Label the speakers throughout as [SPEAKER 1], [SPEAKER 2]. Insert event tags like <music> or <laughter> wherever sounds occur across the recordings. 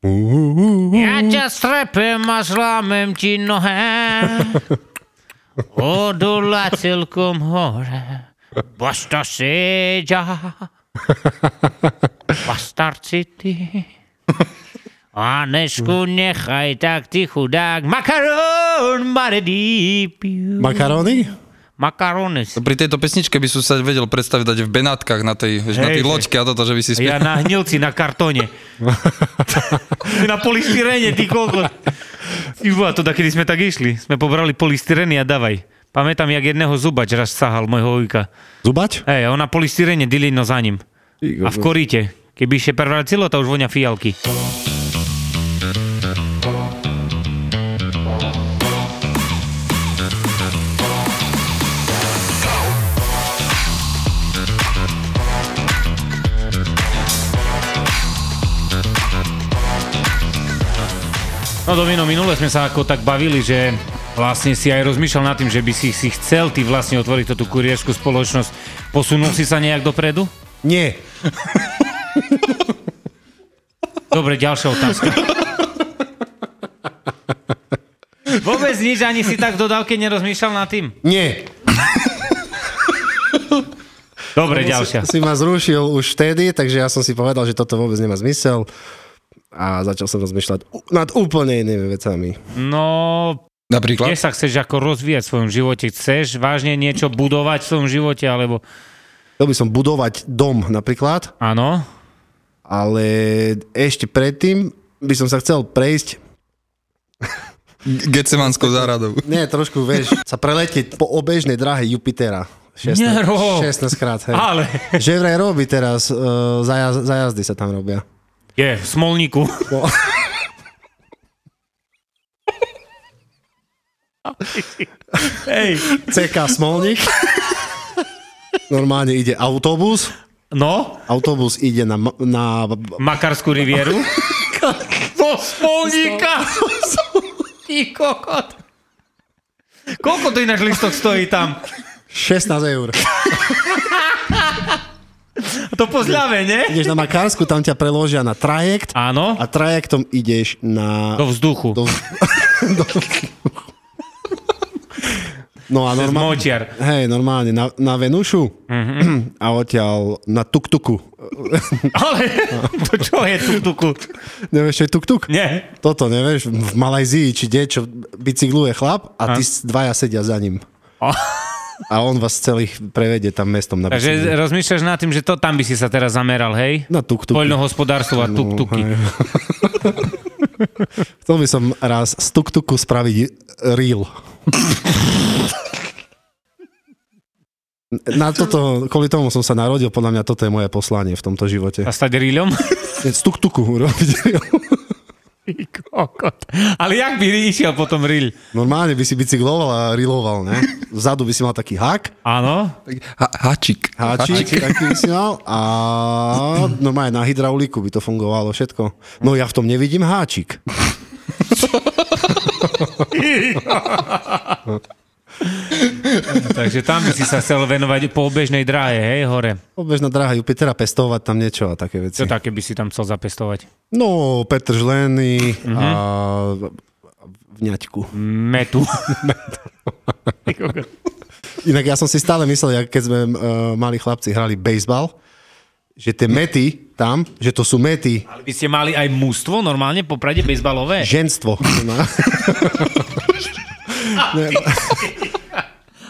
[SPEAKER 1] Ja ťa strepem a zlámem ti nohe. Odola celkom hore. Basta seďa Bastarci ty. Anešku nechaj tak ty chudák. Makarón maredípiu
[SPEAKER 2] Makaróny?
[SPEAKER 1] Makarones.
[SPEAKER 3] Pri tejto pesničke by som sa vedel predstaviť dať v Benátkach na tej, vieš, na tej
[SPEAKER 1] že-
[SPEAKER 3] loďke a toto, že by si
[SPEAKER 1] Ja
[SPEAKER 3] spieval.
[SPEAKER 1] na hnilci, na kartóne. <laughs> Na polystyrene, ty kokos. Ivo, a to kedy sme tak išli. Sme pobrali polystyreny a dávaj. Pamätám, jak jedného zubač raz sahal môjho ujka.
[SPEAKER 2] Zubač?
[SPEAKER 1] Hej, on na polystyrene dilino za ním. A v koríte. Keby ešte prevracilo, to už vonia fialky. No Domino, minule sme sa ako tak bavili, že vlastne si aj rozmýšľal nad tým, že by si si chcel ty vlastne otvoriť tú kurierskú spoločnosť. Posunul si sa nejak dopredu?
[SPEAKER 2] Nie.
[SPEAKER 1] Dobre, ďalšia otázka. Vôbec nič, ani si tak v dodávke nerozmýšľal nad tým?
[SPEAKER 2] Nie.
[SPEAKER 1] Dobre, ďalšia.
[SPEAKER 2] Si ma zrušil už vtedy, takže ja som si povedal, že toto vôbec nemá zmysel a začal som rozmýšľať nad úplne inými vecami.
[SPEAKER 1] No,
[SPEAKER 3] Napríklad?
[SPEAKER 1] kde sa chceš ako rozvíjať v svojom živote? Chceš vážne niečo budovať v svojom živote, alebo...
[SPEAKER 2] Chcel by som budovať dom napríklad,
[SPEAKER 1] Áno?
[SPEAKER 2] ale ešte predtým by som sa chcel prejsť, <laughs>
[SPEAKER 3] Gecemanskou záradou.
[SPEAKER 2] nie, trošku, vieš, sa preletieť po obežnej dráhe Jupitera. 16,
[SPEAKER 1] Nero.
[SPEAKER 2] 16 krát, hej.
[SPEAKER 1] Ale...
[SPEAKER 2] Že vraj robí teraz, uh, zajaz, zajazdy sa tam robia.
[SPEAKER 1] Je, v Smolníku.
[SPEAKER 2] No. <laughs>
[SPEAKER 1] Hej.
[SPEAKER 2] CK Smolník. Normálne ide autobus,
[SPEAKER 1] No,
[SPEAKER 2] autobus ide na, na
[SPEAKER 1] Makarskú rivieru. <laughs> Do Smolníka! Ty kokot. Koľko to ináč listok stojí tam?
[SPEAKER 2] 16 eur. <laughs>
[SPEAKER 1] To po zľave, nie?
[SPEAKER 2] Ideš na Makársku, tam ťa preložia na trajekt
[SPEAKER 1] Áno,
[SPEAKER 2] a trajektom ideš na...
[SPEAKER 1] do vzduchu.
[SPEAKER 2] do, <laughs> do, no a normálne... Hej, normálne na, na Venušu a odtiaľ na tuk-tuku.
[SPEAKER 1] Ale <laughs> to čo je tuk-tuku?
[SPEAKER 2] Nevieš, čo je tuk-tuk?
[SPEAKER 1] Nie.
[SPEAKER 2] Toto, nevieš, v Malajzii, či kde, čo bicykluje chlap a tí s- dvaja sedia za ním. A on vás celých prevedie tam mestom na
[SPEAKER 1] Takže
[SPEAKER 2] bicykli.
[SPEAKER 1] rozmýšľaš nad tým, že to tam by si sa teraz zameral, hej?
[SPEAKER 2] Na tuk-tuky.
[SPEAKER 1] Poľnohospodárstvo a
[SPEAKER 2] No,
[SPEAKER 1] tuk-tuky.
[SPEAKER 2] hej. <laughs> Chcel by som raz z tuk-tuku spraviť reel. Na toto, kvôli tomu som sa narodil, podľa mňa toto je moje poslanie v tomto živote.
[SPEAKER 1] A stať ríľom?
[SPEAKER 2] Z tuk-tuku urobiť reel.
[SPEAKER 1] Ty kokot. Ale jak by išiel potom ríľ?
[SPEAKER 2] Normálne by si bicykloval a reeloval, ne? Vzadu by si mal taký hák,
[SPEAKER 1] Áno?
[SPEAKER 3] Ha- Hačik.
[SPEAKER 2] háčik, taký by si mal a normálne na hydrauliku by to fungovalo všetko. No ja v tom nevidím háčik. <laughs>
[SPEAKER 1] Takže tam by si sa chcel venovať po obežnej dráhe, hej, hore.
[SPEAKER 2] Obežná dráha Jupitera, pestovať tam niečo a také veci.
[SPEAKER 1] Čo také by si tam chcel zapestovať?
[SPEAKER 2] No, Petr Žlený a vňaťku.
[SPEAKER 1] Metu. <laughs>
[SPEAKER 2] Inak ja som si stále myslel, keď sme uh, mali chlapci hrali baseball, že tie mety tam, že to sú mety
[SPEAKER 1] Ale by ste mali aj mústvo normálne po prade bejsbalové?
[SPEAKER 2] ženstvo. <laughs> No. <laughs> Ne,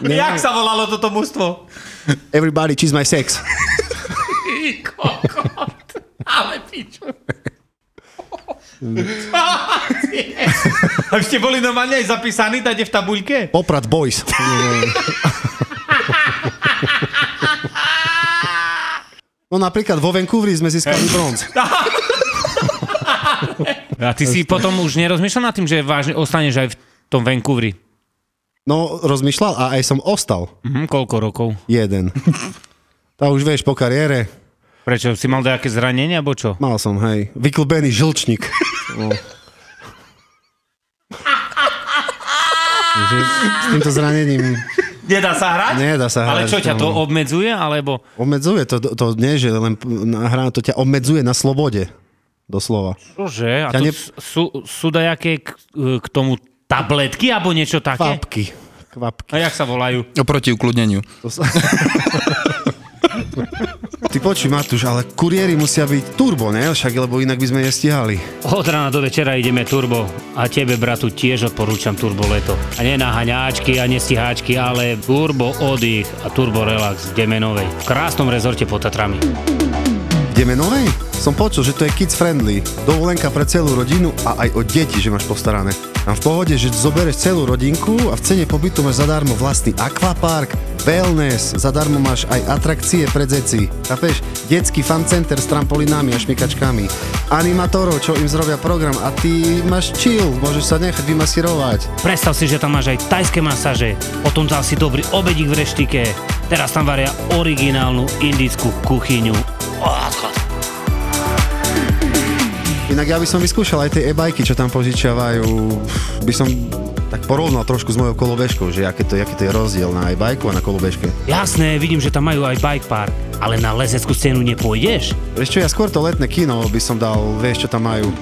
[SPEAKER 1] Jak sa volalo toto mústvo?
[SPEAKER 2] everybody cheese my sex.
[SPEAKER 1] Ty kokot. Ale pičo. <laughs> A ste boli normálne aj zapísaní tady v tabuľke?
[SPEAKER 2] Poprad boys. No napríklad vo Vancouveri sme získali bronz. <laughs>
[SPEAKER 1] A ty si potom už nerozmýšľal nad tým, že vážne ostaneš aj v tom Vancouveri?
[SPEAKER 2] No, rozmýšľal a aj som ostal.
[SPEAKER 1] Mhm, koľko rokov?
[SPEAKER 2] Jeden. <laughs> Tá už vieš, po kariére
[SPEAKER 1] Prečo? Si mal nejaké zranenie, alebo čo?
[SPEAKER 2] mal som, hej, vyklbený žlčník. No. S týmto zranením
[SPEAKER 1] Nedá sa hrať?
[SPEAKER 2] nedá sa hrať.
[SPEAKER 1] Ale čo ťa to
[SPEAKER 2] no.
[SPEAKER 1] obmedzuje, alebo...
[SPEAKER 2] Obmedzuje to, to nie, že len hra, to ťa obmedzuje na slobode. Doslova.
[SPEAKER 1] Čože? A
[SPEAKER 2] Ťa
[SPEAKER 1] to
[SPEAKER 2] ne-
[SPEAKER 1] sú, sú dajaké k, k tomu tabletky, alebo niečo také?
[SPEAKER 2] Kvapky. Kvapky.
[SPEAKER 1] A jak sa volajú?
[SPEAKER 3] Oproti ukludneniu.
[SPEAKER 2] To sa... Ty počuj, Matúš, ale kuriéri musia byť turbo, ne? Však, lebo inak by sme nestíhali.
[SPEAKER 1] Od rána do večera ideme turbo a tebe, bratu, tiež odporúčam turbo leto. A nie na haňáčky a nestiháčky, ale turbo oddych a turbo relax v Demenovej. V krásnom rezorte pod Tatrami.
[SPEAKER 2] Ideme novej? Som počul, že to je kids friendly. Dovolenka pre celú rodinu a aj o deti, že máš postarané. Tam v pohode, že zoberieš celú rodinku a v cene pobytu máš zadarmo vlastný akvapark, wellness, zadarmo máš aj atrakcie pre deti. Chápeš? Detský fan center s trampolinami a šmikačkami. Animatorov, čo im zrobia program a ty máš chill, môžeš sa nechať vymasírovať.
[SPEAKER 1] Predstav si, že tam máš aj tajské masáže, potom dal si dobrý obedík v reštike, teraz tam varia originálnu indickú kuchyňu. Odchod.
[SPEAKER 2] Inak ja by som vyskúšal aj tie e-bajky, čo tam požičiavajú. By som tak porovnal trošku s mojou kolobežkou, že aký to, aký to je rozdiel na e-bajku a na kolobežke.
[SPEAKER 1] Jasné, vidím, že tam majú aj bike park, ale na lezeckú scénu nepôjdeš?
[SPEAKER 2] Vieš čo, ja skôr to letné kino by som dal, vieš čo tam majú.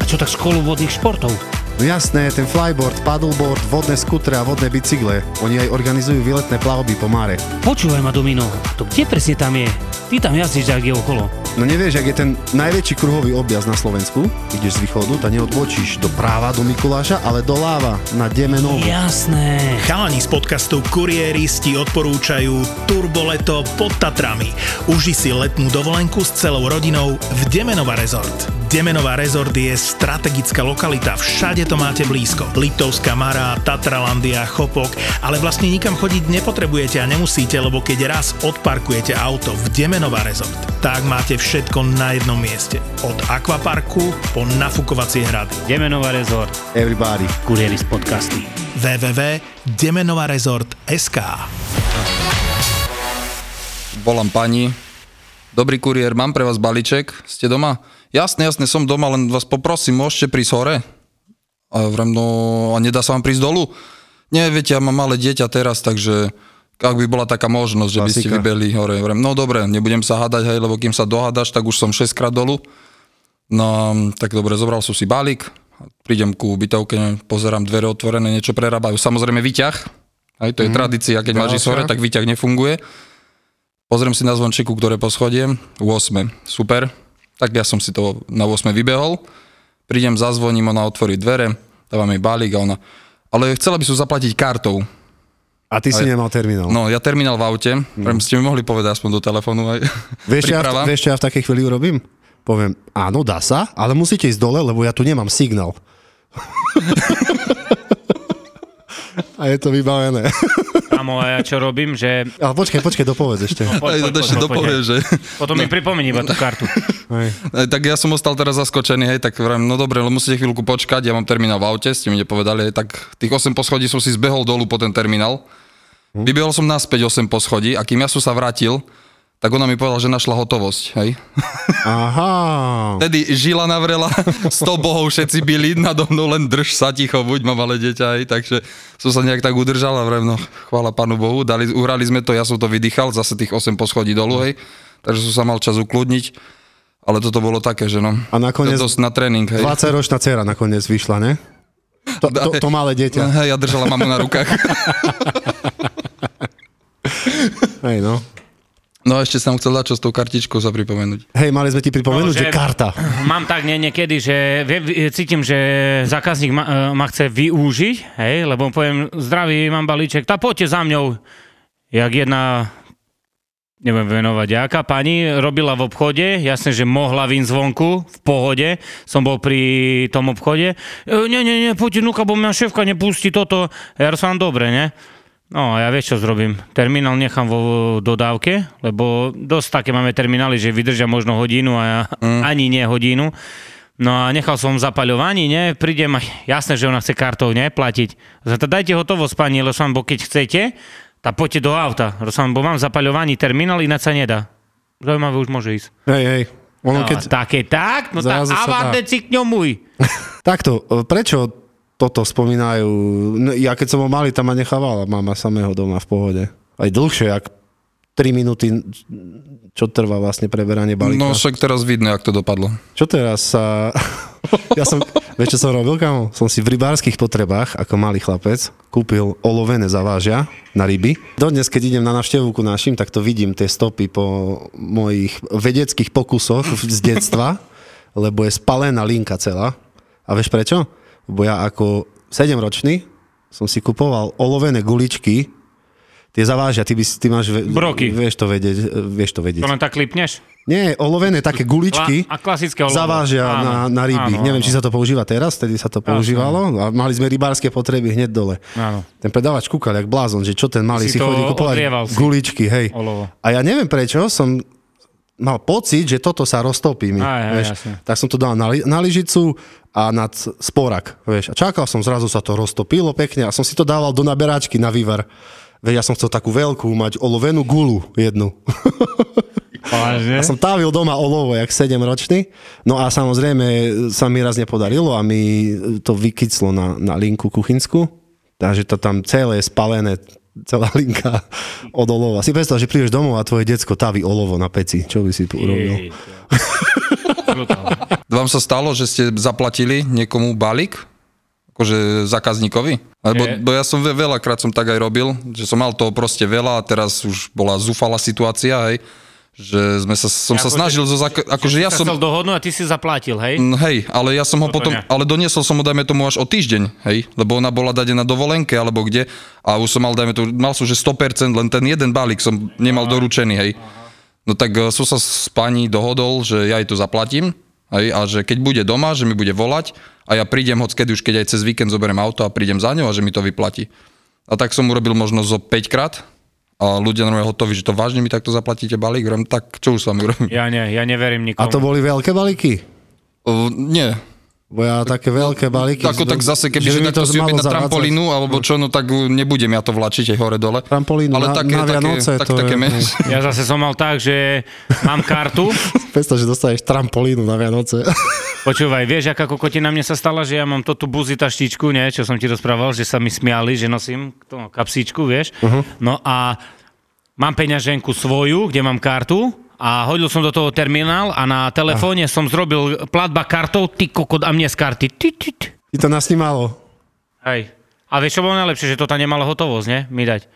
[SPEAKER 1] A čo tak školu vodných športov?
[SPEAKER 2] No jasné, ten flyboard, paddleboard, vodné skutre a vodné bicykle. Oni aj organizujú výletné plavby po máre.
[SPEAKER 1] Počúvaj ma, Domino, to kde presne tam je? Ty tam jazdíš tak okolo.
[SPEAKER 2] No nevieš, ak je ten najväčší kruhový objazd na Slovensku, ideš z východu, tak neodbočíš do práva do Mikuláša, ale do Láva na Demenovu.
[SPEAKER 1] Jasné.
[SPEAKER 4] Chalani z podcastu Kuriéris ti odporúčajú Turboleto pod Tatrami. Uži si letnú dovolenku s celou rodinou v Demenova Resort. Demenová Resort je strategická lokalita, všade to máte blízko. Litovská Mara, Tatralandia, Chopok, ale vlastne nikam chodiť nepotrebujete a nemusíte, lebo keď raz odparkujete auto v Demenová Resort, tak máte všetko na jednom mieste. Od akvaparku po nafukovacie hrady.
[SPEAKER 1] Demenová rezort,
[SPEAKER 2] Everybody.
[SPEAKER 1] kuriéri z podcasty.
[SPEAKER 4] www.demenovaresort.sk
[SPEAKER 3] Volám pani. Dobrý kuriér, mám pre vás balíček. Ste doma? Jasne, jasne, som doma, len vás poprosím, môžete prísť hore? A vrem, no, a nedá sa vám prísť dolu? Nie, viete, ja mám malé dieťa teraz, takže ak by bola taká možnosť, že by ste vybeli hore. No dobre, nebudem sa hádať, hej, lebo kým sa dohádaš, tak už som 6 krát dolu. No, tak dobre, zobral som si balík, prídem ku bytovke, pozerám dvere otvorené, niečo prerábajú. Samozrejme výťah, aj to je
[SPEAKER 2] Mhm.
[SPEAKER 3] tradícia, keď máš ísť hore, tak výťah nefunguje. Pozriem si na zvončeku, ktoré poschodie, 8. Super. Tak ja som si to na 8. vybehol. Prídem, zazvoním, ona otvorí dvere, dávam jej balík a ona... Ale chcela by som zaplatiť kartou.
[SPEAKER 2] A ty si
[SPEAKER 3] Aj-
[SPEAKER 2] nemal terminál.
[SPEAKER 3] No, ja terminál v aute, mm. ste mi mohli povedať aspoň do telefónu aj. <laughs>
[SPEAKER 2] Vieš, ja, v, vieš, čo ja v takej chvíli urobím? Poviem, áno, dá sa, ale musíte ísť dole, lebo ja tu nemám signál. <laughs> a je to vybavené.
[SPEAKER 1] Kámo, a ja čo robím, že...
[SPEAKER 2] ale počkaj, počkaj, dopovedz ešte.
[SPEAKER 3] Aj, to ešte dopoviem, že...
[SPEAKER 1] Potom mi pripomení iba tú kartu.
[SPEAKER 2] Hej.
[SPEAKER 3] Aj, tak ja som ostal teraz zaskočený, hej, tak vrem, no dobre, ale musíte chvíľku počkať, ja mám terminál v aute, ste mi nepovedali, hej, tak tých 8 poschodí som si zbehol dolu po ten terminál. Vybehol som naspäť 8 poschodí a kým ja som sa vrátil, tak ona mi povedala, že našla hotovosť, hej.
[SPEAKER 2] Aha. <laughs>
[SPEAKER 3] Tedy žila navrela, <laughs> 100 bohov všetci byli, nado mnou len drž sa ticho, buď mám malé dieťa, hej, takže som sa nejak tak udržal a vrem, no chvála Pánu Bohu, dali, uhrali sme to, ja som to vydýchal, zase tých 8 poschodí dolu, hej, takže som sa mal čas ukludniť, ale toto bolo také, že no,
[SPEAKER 2] A nakoniec-
[SPEAKER 3] dosť na tréning, hej.
[SPEAKER 2] 20-ročná dcera nakoniec vyšla, ne? To, to, to malé dieťa.
[SPEAKER 3] Hej, ja držala mamu na rukách. <laughs>
[SPEAKER 2] Hej, no.
[SPEAKER 3] No a ešte som chcel dať čo s tou kartičkou sa pripomenúť.
[SPEAKER 2] Hej, mali sme ti pripomenúť,
[SPEAKER 1] No,
[SPEAKER 2] že karta.
[SPEAKER 1] Mám tak nie, niekedy, že vie, cítim, že zákazník ma, e, ma chce využiť, hej, lebo poviem, zdravý, mám balíček, tá poďte za mňou. Jak jedna, neviem venovať, aká pani robila v obchode, jasne, že mohla vyň zvonku, v pohode, som bol pri tom obchode. E, nie, nie, nie, poďte, nuka, bo mňa šéfka nepustí toto. Ja som dobre, ne? No ja vieš, čo zrobím. Terminál nechám vo dodávke, lebo dosť také máme terminály, že vydržia možno hodinu a ja mm. ani nie hodinu. No a nechal som v zapaľovaní, ne, prídem, jasné, že ona chce kartou, ne, platiť. Zata dajte hotovosť, pani Losambo, keď chcete, tá poďte do auta. Losambo, mám zapaľovaný terminál, ináč sa nedá. Zaujímavé, už môže ísť.
[SPEAKER 2] Hej, hej. Ono,
[SPEAKER 1] no,
[SPEAKER 2] keď...
[SPEAKER 1] Také tak, no
[SPEAKER 2] tá
[SPEAKER 1] avante cikňo môj. <laughs>
[SPEAKER 2] Takto, prečo toto spomínajú? No, Ja keď som ho malý, tam ma nechávala mama samého doma v pohode. Aj dlhšie, jak 3 minúty, čo trvá vlastne preberanie balíka.
[SPEAKER 3] No však teraz vidno, jak to dopadlo.
[SPEAKER 2] Čo teraz sa... <laughs> ja som, vieš čo som robil, kamo? Som si v rybárskych potrebách, ako malý chlapec, kúpil olovené zavážia na ryby. Dodnes, keď idem na navštevu ku našim, tak to vidím tie stopy po mojich vedeckých pokusoch z detstva, <laughs> lebo je spalená linka celá. A vieš prečo? Lebo ja ako 7-ročný som si kupoval olovené guličky, tie zavážia, ty, by, ty máš...
[SPEAKER 1] Broky.
[SPEAKER 2] Vieš to vedieť. Vieš to vedieť.
[SPEAKER 1] To len tak klipneš?
[SPEAKER 2] Nie, olovené také guličky
[SPEAKER 1] A klasické olovo.
[SPEAKER 2] zavážia
[SPEAKER 1] Áno,
[SPEAKER 2] na, na ryby.
[SPEAKER 1] áno,
[SPEAKER 2] Neviem,
[SPEAKER 1] áno.
[SPEAKER 2] či sa to používa teraz, vtedy sa to používalo a mali sme rybárske potreby hneď dole.
[SPEAKER 1] Áno.
[SPEAKER 2] Ten predavač kúkal jak blázon, že čo ten malý si,
[SPEAKER 1] Si
[SPEAKER 2] chodí kupovať guličky, hej.
[SPEAKER 1] Olovo.
[SPEAKER 2] A ja neviem prečo, som mal pocit, že toto sa roztopí mi.
[SPEAKER 1] Aj, aj,
[SPEAKER 2] vieš.
[SPEAKER 1] jasne.
[SPEAKER 2] Tak som to dal na, li- na lyžicu a nad sporak. Vieš. A čakal som, zrazu sa to roztopilo pekne a som si to dával do naberačky na vývar. Veď ja som chcel takú veľkú mať olovenú gulu jednu. <laughs>
[SPEAKER 1] Vážne?
[SPEAKER 2] Ja som távil doma olovo, jak 7 ročný. No a samozrejme sa mi raz nepodarilo a mi to vykiclo na, na linku kuchynskú. Takže to tam celé je spalené, celá linka <laughs> od olova. Si predstav, že prídeš domov a tvoje decko taví olovo na peci. Čo by si tu urobil? <laughs>
[SPEAKER 3] Vám sa stalo, že ste zaplatili niekomu balík? Akože zákazníkovi? Lebo bo ja som ve- veľakrát som tak aj robil, že som mal toho proste veľa a teraz už bola zúfalá situácia, hej. Že sme sa, som sa
[SPEAKER 1] Akože-
[SPEAKER 3] snažil zo zaka- akože ja som...
[SPEAKER 1] dohodnúť a ty si zaplatil, hej?
[SPEAKER 3] Mm, Hej, ale ja som ho
[SPEAKER 1] Toto
[SPEAKER 3] potom, ale doniesol som ho, dajme tomu, až o týždeň, hej, lebo ona bola dať na dovolenke, alebo kde, a už som mal, dajme tomu, mal som, že 100%, len ten jeden balík som nemal doručený, hej. No tak eh, som sa s pani dohodol, že ja jej to zaplatím, hej, a že keď bude doma, že mi bude volať, a ja prídem, hoď kedy už keď aj cez víkend zoberiem auto a prídem za ňou a že mi to vyplatí. A tak som urobil možno zo 5 krát, a ľudia normálne hotoví, že to vážne mi takto zaplatíte balík, Hovorím, tak čo už s vami urobím?
[SPEAKER 1] Ja nie, ja neverím
[SPEAKER 2] A
[SPEAKER 1] nikomu.
[SPEAKER 2] to boli veľké balíky?
[SPEAKER 3] Uh, nie,
[SPEAKER 2] Bo ja také veľké balíky...
[SPEAKER 3] Ako tak zase, keby že
[SPEAKER 2] by mi
[SPEAKER 3] takto si na trampolínu, alebo čo, no tak nebudem ja to vlačiť aj hore-dole.
[SPEAKER 2] Trampolínu na- na Vianoce,
[SPEAKER 3] tak,
[SPEAKER 2] to
[SPEAKER 3] také
[SPEAKER 2] je-. <laughs>
[SPEAKER 1] Ja zase som mal tak, že mám kartu, <laughs>
[SPEAKER 2] Predstav, že dostaneš trampolínu na Vianoce. <laughs>
[SPEAKER 1] počúvaj, vieš, aká kokotina mne sa stala, že ja mám to tú buzita štičku, nie, čo som ti rozprával, že sa mi smiali, že nosím to, kapsičku, vieš. Uh-huh. No a mám peňaženku svoju, kde mám kartu a hodil som do toho terminál a na telefóne som zrobil platba kartou, ty kokot, a mne z karty. Ty, ty, ty.
[SPEAKER 2] Ti to nasnímalo.
[SPEAKER 1] Hej. A vieš, čo bolo najlepšie, že to tam nemalo hotovosť, nie? Mi dať.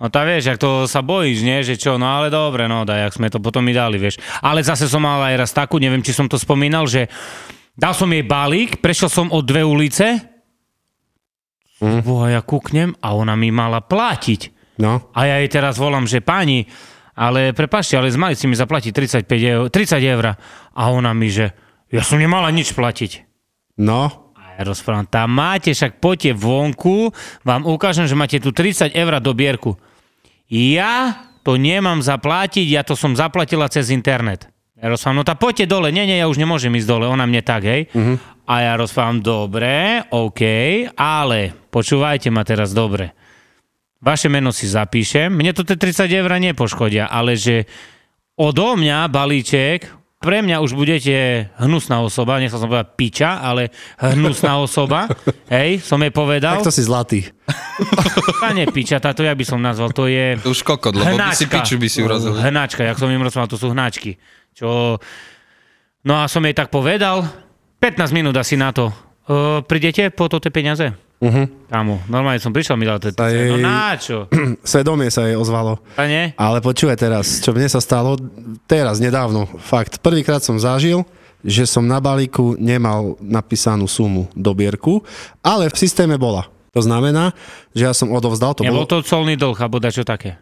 [SPEAKER 1] No tá vieš, ak to sa bojíš, nie? Že čo, no ale dobre, no daj, ak sme to potom mi dali, vieš. Ale zase som mal aj raz takú, neviem, či som to spomínal, že dal som jej balík, prešiel som od dve ulice, mm. a ja kúknem a ona mi mala platiť.
[SPEAKER 2] No.
[SPEAKER 1] A ja jej teraz volám, že páni, ale prepašte, ale mali si mi zaplatiť 35 eur, 30 eur. A ona mi, že ja som nemala nič platiť.
[SPEAKER 2] No.
[SPEAKER 1] A ja rozprávam, tam máte, však poďte vonku, vám ukážem, že máte tu 30 eur do bierku. Ja to nemám zaplatiť, ja to som zaplatila cez internet. Ja rozprávam, no tak poďte dole, nie, nie, ja už nemôžem ísť dole, ona mne tak, hej. Uh-huh. A ja rozprávam, dobre, OK, ale počúvajte ma teraz dobre. Vaše meno si zapíšem, mne to tie 30 eur nepoškodia, ale že odo mňa balíček, pre mňa už budete hnusná osoba, nechcel som povedať piča, ale hnusná <laughs> osoba, hej, som jej povedal.
[SPEAKER 2] Tak to si zlatý.
[SPEAKER 1] Pane piča, táto ja by som nazval, to je...
[SPEAKER 3] Už kokot, lebo by si piču by si urazil.
[SPEAKER 1] Hnáčka, jak som im rozprával, to sú hnáčky. Čo... No a som jej tak povedal, 15 minút asi na to. Uh, prídete po to tie peniaze? Uh-huh. Kámo, normálne som prišiel, mi dal tie...
[SPEAKER 2] Sa
[SPEAKER 1] No
[SPEAKER 2] jej-
[SPEAKER 1] na čo? <clears throat>
[SPEAKER 2] Svedomie sa jej ozvalo.
[SPEAKER 1] A nie?
[SPEAKER 2] Ale počúvaj teraz, čo mne sa stalo teraz, nedávno, fakt. Prvýkrát som zažil, že som na balíku nemal napísanú sumu do bierku, ale v systéme bola. To znamená, že ja som odovzdal, to
[SPEAKER 1] Nebol
[SPEAKER 2] bolo...
[SPEAKER 1] to colný dlh, alebo dačo také?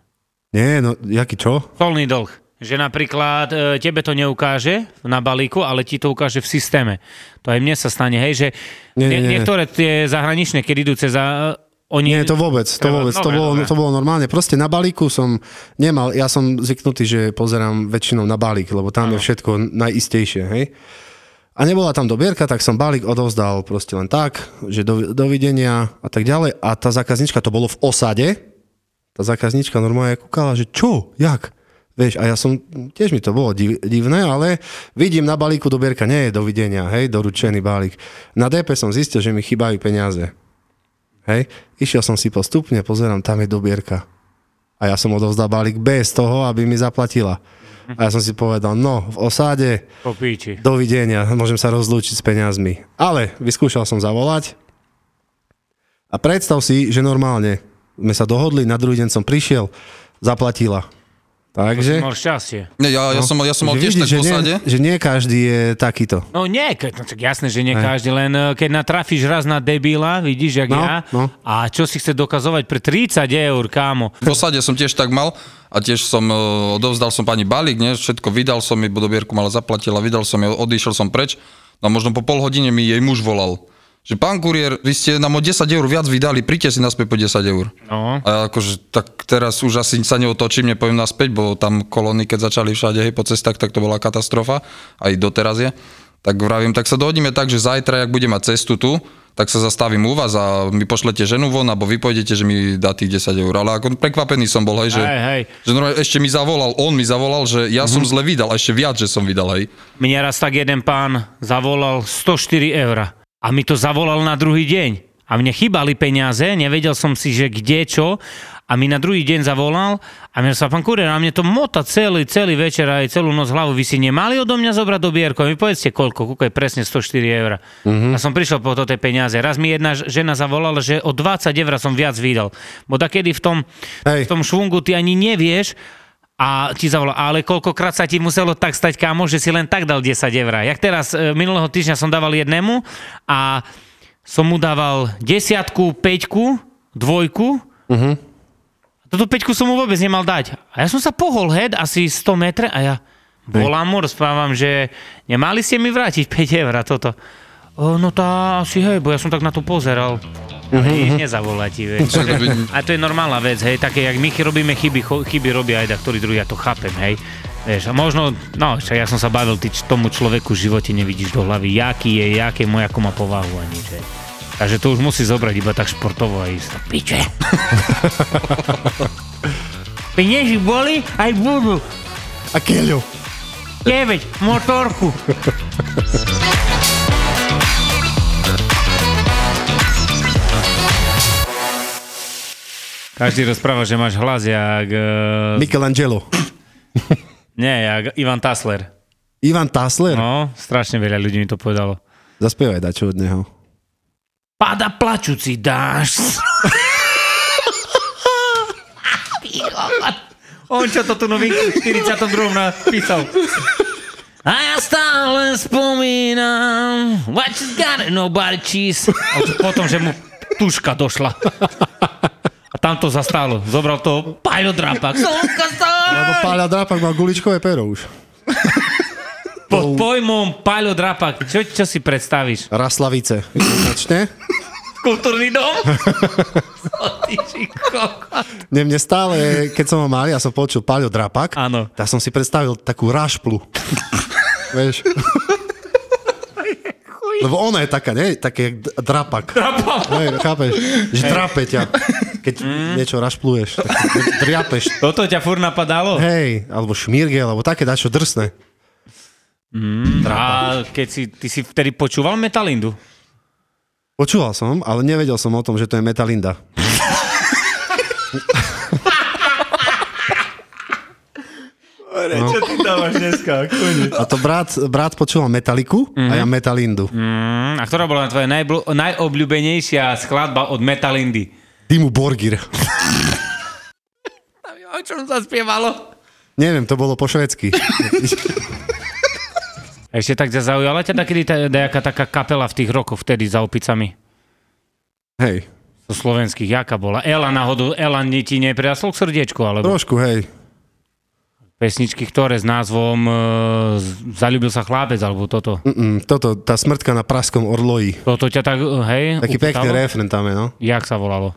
[SPEAKER 2] Nie, no, jaký čo?
[SPEAKER 1] Colný dlh. Že napríklad e, tebe to neukáže na balíku, ale ti to ukáže v systéme. To aj mne sa stane, hej, že
[SPEAKER 2] Nie,
[SPEAKER 1] nie,
[SPEAKER 2] nie, nie.
[SPEAKER 1] niektoré tie zahraničné, keď idú cez... za- Oni,
[SPEAKER 2] Nie, to vôbec, to
[SPEAKER 1] Treba-
[SPEAKER 2] vôbec, to
[SPEAKER 1] dobre,
[SPEAKER 2] bolo,
[SPEAKER 1] dobre.
[SPEAKER 2] to bolo normálne. Proste na balíku som nemal, ja som zvyknutý, že pozerám väčšinou na balík, lebo tam je všetko najistejšie, hej. A nebola tam dobierka, tak som balík odovzdal proste len tak, že do, dovidenia a tak ďalej. A tá zákaznička, to bolo v osade, tá zákaznička normálne kúkala, že čo, jak? Vieš, a ja som, tiež mi to bolo div, divné, ale vidím na balíku dobierka, nie je dovidenia, hej, doručený balík. Na DP som zistil, že mi chýbajú peniaze. Hej, išiel som si postupne, pozerám, tam je dobierka. A ja som odovzdal balík bez toho, aby mi zaplatila. A ja som si povedal, no, v osáde,
[SPEAKER 1] Po píči.
[SPEAKER 2] dovidenia, môžem sa rozlúčiť s peniazmi. Ale vyskúšal som zavolať a predstav si, že normálne sme sa dohodli, na druhý deň som prišiel, zaplatila. Takže...
[SPEAKER 1] Mal šťastie.
[SPEAKER 3] Nie, ja, ja, som, ja som mal
[SPEAKER 2] že
[SPEAKER 3] tiež
[SPEAKER 2] vidíš,
[SPEAKER 3] tak
[SPEAKER 2] že
[SPEAKER 3] v osade.
[SPEAKER 2] nie, že nie každý je takýto.
[SPEAKER 1] No nie, no, tak jasné, že nie každý, len eh, keď natrafíš raz na debila, vidíš, jak
[SPEAKER 2] No,
[SPEAKER 1] ja,
[SPEAKER 2] no.
[SPEAKER 1] a čo si chce dokazovať pre 30 eur, kámo.
[SPEAKER 3] V osade som tiež tak mal a tiež som uh, odovzdal som pani balík, nie? všetko vydal som, mi dobierku mala zaplatila, vydal som ju, odišiel som preč. No a možno po pol hodine mi jej muž volal, že pán kuriér, vy ste nám o 10 eur viac vydali, príďte si naspäť po 10 eur.
[SPEAKER 1] No.
[SPEAKER 3] A akože, tak teraz už asi sa neotočím, nepoviem naspäť, bo tam kolóny, keď začali všade hej, po cestách, tak to bola katastrofa, aj doteraz je. Tak vravím, tak sa dohodíme tak, že zajtra, ak budem mať cestu tu, tak sa zastavím u vás a mi pošlete ženu von, alebo vy pôjdete, že mi dá tých 10 eur. Ale ako prekvapený som bol, hej, že,
[SPEAKER 1] Hej, hej.
[SPEAKER 3] že normálne ešte mi zavolal, on mi zavolal, že ja som zle vydal, a ešte viac, že som vydal, hej.
[SPEAKER 1] Mne raz tak jeden pán zavolal 104 eur a mi to zavolal na druhý deň. A mne chýbali peniaze, nevedel som si, že kde čo. A mi na druhý deň zavolal a mne sa pán kurier, a mne to mota celý, celý večer aj celú noc hlavu. Vy si nemali odo mňa zobrať dobierku? A mi povedzte koľko, kúkaj presne 104 eur. A som prišiel po tie peniaze. Raz mi jedna žena zavolala, že o 20 eur som viac vydal. Bo takedy v tom,
[SPEAKER 2] Hej.
[SPEAKER 1] v tom švungu ty ani nevieš, a ti zavolal, ale koľkokrát sa ti muselo tak stať, kámo, že si len tak dal 10 eur. Jak teraz, e, minulého týždňa som dával jednému a som mu dával desiatku, peťku, dvojku. Uh-huh. A toto peťku som mu vôbec nemal dať. A ja som sa pohol head asi 100 metre a ja volám mu, rozprávam, že nemali ste mi vrátiť 5 eur toto. O, no tá asi hej, bo ja som tak na to pozeral. Uh-huh. Nič nezavolá ti, vieš. <laughs> A to je normálna vec, hej, také, jak my robíme chyby, chyby robia aj da, ktorí druhý, ja to chápem, hej. Vieš, a možno, no, však ja som sa bavil, ty tomu človeku v živote nevidíš do hlavy, jaký je, jaké mu, akú má povahu a nič, hej. Takže to už musí zobrať iba tak športovo a ísť. Piče. <laughs> Peniaži boli, aj budú.
[SPEAKER 2] A keľu.
[SPEAKER 1] 9, motorku. <laughs> Každý rozpráva, že máš hlas jak... Uh,
[SPEAKER 2] Michelangelo.
[SPEAKER 1] nie, jak Ivan Tasler.
[SPEAKER 2] Ivan Tasler.
[SPEAKER 1] No, strašne veľa ľudí mi to povedalo.
[SPEAKER 2] Zaspievaj dačo od neho.
[SPEAKER 1] Pada plačúci dáš. On čo to tu novinku v 42. napísal. A ja stále spomínam What you got it, nobody cheese. A to potom, že mu tuška došla. Tam to zastálo. Zobral to Paľo Drapak. Slnka
[SPEAKER 2] Lebo. Páľa Drapak má guličkové pero už. <laughs>
[SPEAKER 1] Pod pojmom Paľo Drapak. Čo, čo si predstavíš?
[SPEAKER 2] Raslavice. Začne. <laughs>
[SPEAKER 1] Kultúrny dom? Kokot.
[SPEAKER 2] Mne, stále, keď som ho mal, ja som počul Páľo Drapak,
[SPEAKER 1] Áno.
[SPEAKER 2] tak som si predstavil takú rašplu. <laughs> Vieš? Lebo ona je taká, nie? Také jak d- drapak.
[SPEAKER 1] Drapak.
[SPEAKER 2] Hej, chápeš? Že drape ťa. Keď niečo rašpluješ, tak driapeš. <laughs>
[SPEAKER 1] Toto ťa fur napadalo?
[SPEAKER 2] Hej, alebo šmírge, alebo také dačo drsné.
[SPEAKER 1] A keď si, ty si vtedy počúval Metalindu?
[SPEAKER 2] Počúval som, ale nevedel som o tom, že to je Metalinda.
[SPEAKER 1] Čo ty dávaš dneska?
[SPEAKER 2] A to brat, brat počúval Metaliku a ja Metalindu.
[SPEAKER 1] Mm, a ktorá bola tvoja najbl- najobľúbenejšia skladba od Metalindy?
[SPEAKER 2] Dimu Borgir. <laughs>
[SPEAKER 1] O čom sa spievalo?
[SPEAKER 2] Neviem, to bolo po švedsky. <laughs>
[SPEAKER 1] Ešte tak ťa zaujala ťa takedy nejaká taká kapela v tých rokoch vtedy za opicami?
[SPEAKER 2] Hej,
[SPEAKER 1] Zo slovenských, jaká bola? Ela náhodou, Ela ni- ti nepriasol k srdiečku, alebo
[SPEAKER 2] trošku, hej.
[SPEAKER 1] pesničky, ktoré s názvom e, Zalúbil sa chlapec, alebo toto.
[SPEAKER 2] Mm-mm, toto, tá smrtka na praskom orloji.
[SPEAKER 1] Toto ťa tak, e, hej,
[SPEAKER 2] Taký pekný
[SPEAKER 1] upýtalo?
[SPEAKER 2] refren tam je, no.
[SPEAKER 1] Jak sa volalo?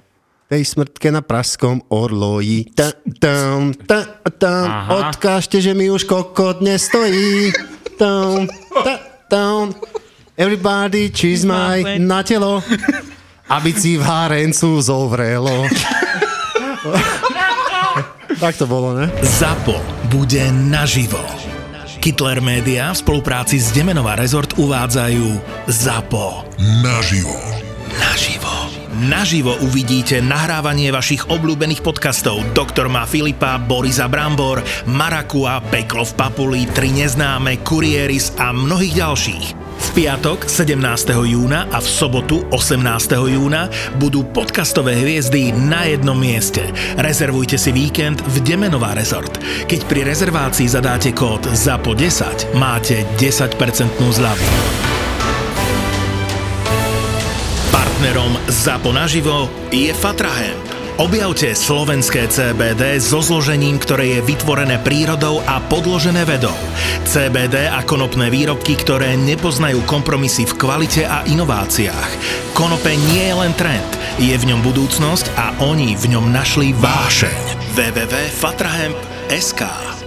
[SPEAKER 2] Tej smrtke na praskom orloji. Ta, tam, ta, tam,
[SPEAKER 1] Aha.
[SPEAKER 2] odkážte, že mi už kokot nestojí. Tam, ta, down. Everybody cheese my na telo. Aby si v hárencu zovrelo. tak to bolo, ne?
[SPEAKER 4] ZAPO bude naživo. Kittler Media v spolupráci s Demenová rezort uvádzajú ZAPO.
[SPEAKER 5] Naživo.
[SPEAKER 4] Naživo. Naživo uvidíte nahrávanie vašich obľúbených podcastov Doktor má Filipa, Borisa Brambor, Marakua, Peklo v Papuli, Tri neznáme, Kurieris a mnohých ďalších. V piatok 17. júna a v sobotu 18. júna budú podcastové hviezdy na jednom mieste. Rezervujte si víkend v Demenová rezort. Keď pri rezervácii zadáte kód ZAPO10, máte 10% zľavu. Partnerom ZAPO naživo je Fatrahem. Objavte slovenské CBD so zložením, ktoré je vytvorené prírodou a podložené vedou. CBD a konopné výrobky, ktoré nepoznajú kompromisy v kvalite a inováciách. Konope nie je len trend, je v ňom budúcnosť a oni v ňom našli vášeň. www.fatrahemp.sk